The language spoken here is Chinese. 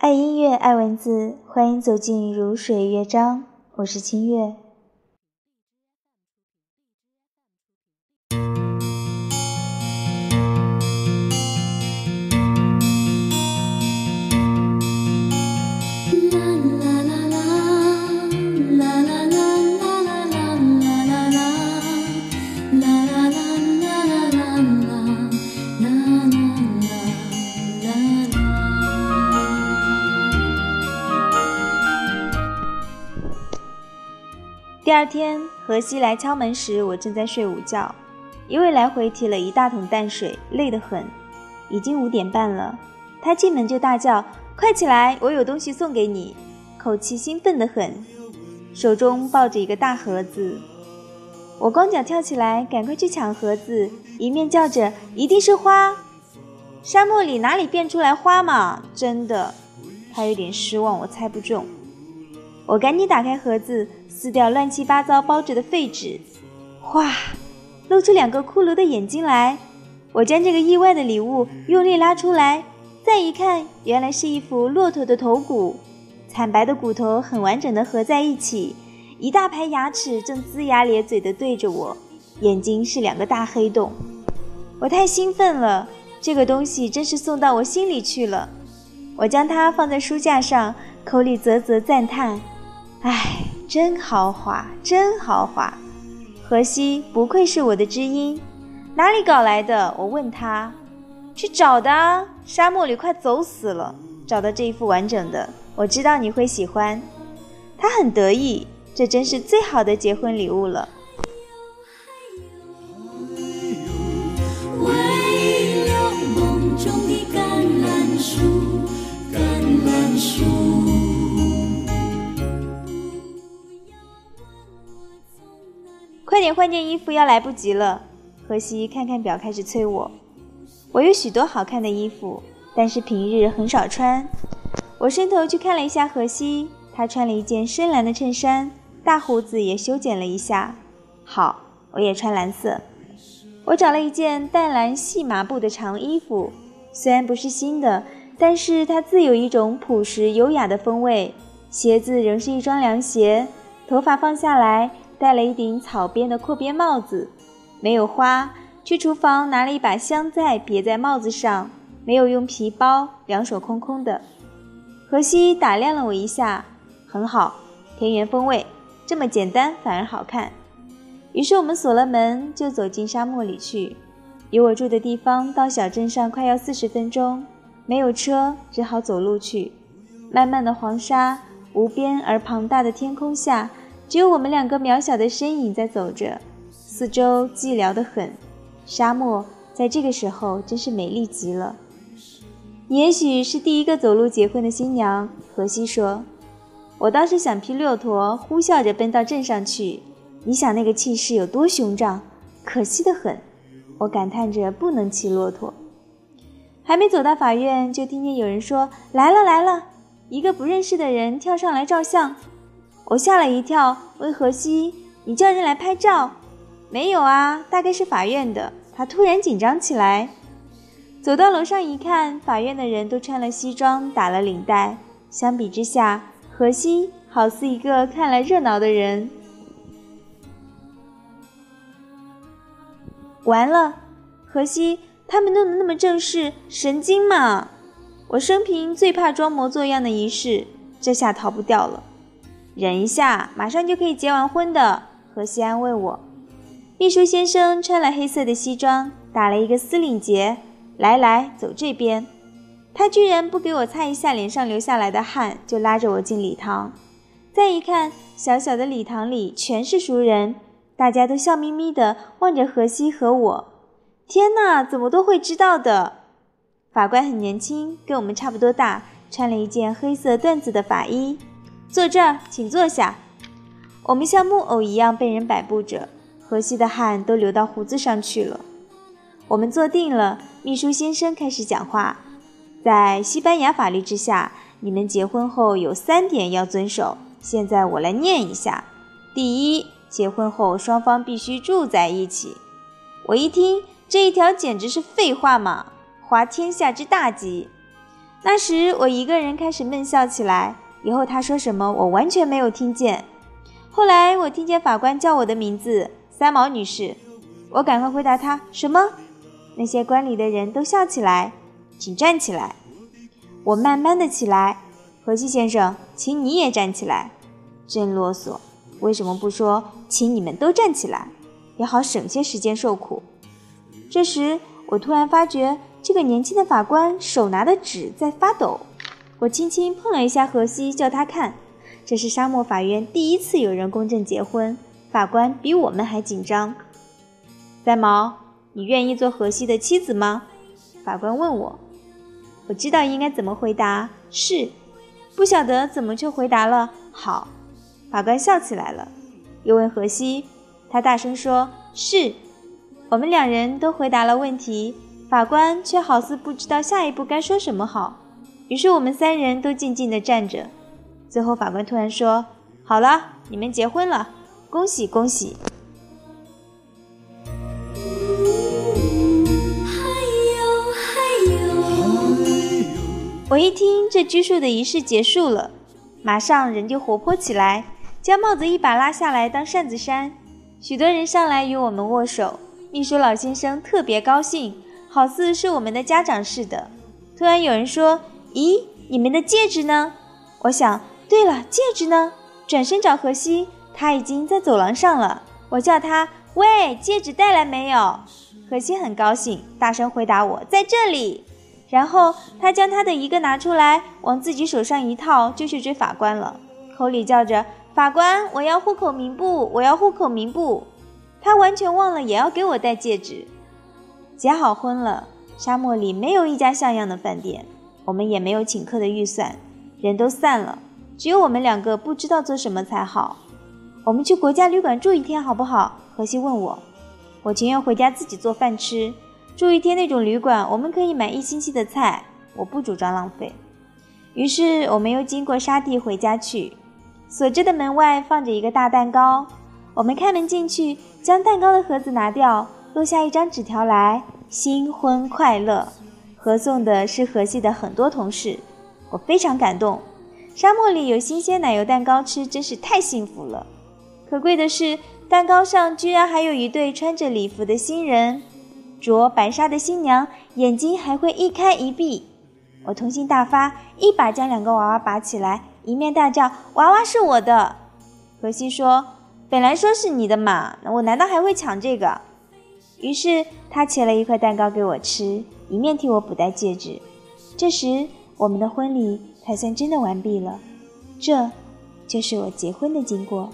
爱音乐，爱文字，欢迎走进如水乐章。我是清月。第二天，荷西来敲门时，我正在睡午觉，因为来回提了一大桶淡水，累得很。已经五点半了，他进门就大叫：“快起来，我有东西送给你！”口气兴奋得很，手中抱着一个大盒子。我光脚跳起来，赶快去抢盒子，一面叫着：“一定是花！沙漠里哪里变出来花嘛？真的！”他有点失望，我猜不中。我赶紧打开盒子。撕掉乱七八糟包着的废纸，哗，露出两个骷髅的眼睛来。我将这个意外的礼物用力拉出来，再一看，原来是一副骆驼的头骨，惨白的骨头很完整的合在一起，一大排牙齿正龇牙咧嘴的对着我，眼睛是两个大黑洞。我太兴奋了，这个东西真是送到我心里去了。我将它放在书架上，口里啧啧赞叹：“唉。”真豪华，真豪华！荷西不愧是我的知音，哪里搞来的？我问他，去找的。沙漠里快走死了，找到这一副完整的，我知道你会喜欢。他很得意，这真是最好的结婚礼物了。树，橄榄树快点换件衣服，要来不及了。荷西看看表，开始催我。我有许多好看的衣服，但是平日很少穿。我伸头去看了一下荷西，他穿了一件深蓝的衬衫，大胡子也修剪了一下。好，我也穿蓝色。我找了一件淡蓝细麻布的长衣服，虽然不是新的，但是它自有一种朴实优雅的风味。鞋子仍是一双凉鞋，头发放下来。戴了一顶草编的阔边帽子，没有花。去厨房拿了一把香菜别在帽子上，没有用皮包，两手空空的。荷西打量了我一下，很好，田园风味，这么简单反而好看。于是我们锁了门，就走进沙漠里去。有我住的地方到小镇上快要四十分钟，没有车，只好走路去。漫漫的黄沙，无边而庞大的天空下。只有我们两个渺小的身影在走着，四周寂寥得很。沙漠在这个时候真是美丽极了。也许是第一个走路结婚的新娘，荷西说。我倒是想匹骆驼，呼啸着奔到镇上去。你想那个气势有多雄壮？可惜得很。我感叹着不能骑骆驼。还没走到法院，就听见有人说：“来了来了！”一个不认识的人跳上来照相。我吓了一跳，问荷西：“你叫人来拍照？”“没有啊，大概是法院的。”他突然紧张起来，走到楼上一看，法院的人都穿了西装，打了领带。相比之下，荷西好似一个看来热闹的人。完了，荷西，他们弄得那么正式，神经嘛！我生平最怕装模作样的仪式，这下逃不掉了。忍一下，马上就可以结完婚的。荷西安慰我。秘书先生穿了黑色的西装，打了一个丝领结。来来，走这边。他居然不给我擦一下脸上流下来的汗，就拉着我进礼堂。再一看，小小的礼堂里全是熟人，大家都笑眯眯的望着荷西和我。天哪，怎么都会知道的？法官很年轻，跟我们差不多大，穿了一件黑色缎子的法衣。坐这儿，请坐下。我们像木偶一样被人摆布着，河西的汗都流到胡子上去了。我们坐定了，秘书先生开始讲话。在西班牙法律之下，你们结婚后有三点要遵守。现在我来念一下：第一，结婚后双方必须住在一起。我一听，这一条简直是废话嘛，滑天下之大稽。那时我一个人开始闷笑起来，以后他说什么我完全没有听见。后来我听见法官叫我的名字，三毛女士，我赶快回答他什么？那些观礼的人都笑起来，请站起来。我慢慢的起来，荷西先生，请你也站起来。真啰嗦，为什么不说请你们都站起来，也好省些时间受苦？这时我突然发觉这个年轻的法官手拿的纸在发抖，我轻轻碰了一下荷西，叫他看。这是沙漠法院第一次有人公证结婚，法官比我们还紧张。三毛，你愿意做荷西的妻子吗？法官问我。我知道应该怎么回答，是，不晓得怎么就回答了。好，法官笑起来了，又问荷西，他大声说：“是。”我们两人都回答了问题，法官却好似不知道下一步该说什么好。于是我们三人都静静地站着。最后，法官突然说：“好了，你们结婚了，恭喜恭喜！”我一听这拘束的仪式结束了，马上人就活泼起来，将帽子一把拉下来当扇子扇。许多人上来与我们握手，秘书老先生特别高兴，好似是我们的家长似的。突然有人说：“咦，你们的戒指呢？”我想。对了，戒指呢？转身找荷西，他已经在走廊上了。我叫他：“喂，戒指带来没有？”荷西很高兴，大声回答我：“在这里。”然后他将他的一个拿出来，往自己手上一套，就去追法官了，口里叫着：“法官，我要户口名簿，我要户口名簿。”他完全忘了也要给我戴戒指。结好婚了，沙漠里没有一家像样的饭店，我们也没有请客的预算，人都散了。只有我们两个不知道做什么才好。我们去国家旅馆住一天好不好？荷西问我。我情愿回家自己做饭吃。住一天那种旅馆，我们可以买一星期的菜。我不主张浪费。于是我们又经过沙地回家去。锁着的门外放着一个大蛋糕。我们开门进去，将蛋糕的盒子拿掉，落下一张纸条来：新婚快乐。合送的是荷西的很多同事。我非常感动。沙漠里有新鲜奶油蛋糕吃，真是太幸福了。可贵的是，蛋糕上居然还有一对穿着礼服的新人，着白纱的新娘眼睛还会一开一闭。我童心大发，一把将两个娃娃拔起来，一面大叫：“娃娃是我的！”荷西说：“本来说是你的嘛，我难道还会抢这个？”于是他切了一块蛋糕给我吃，一面替我补戴戒指。这时，我们的婚礼。才算真的完毕了，这就是我结婚的经过。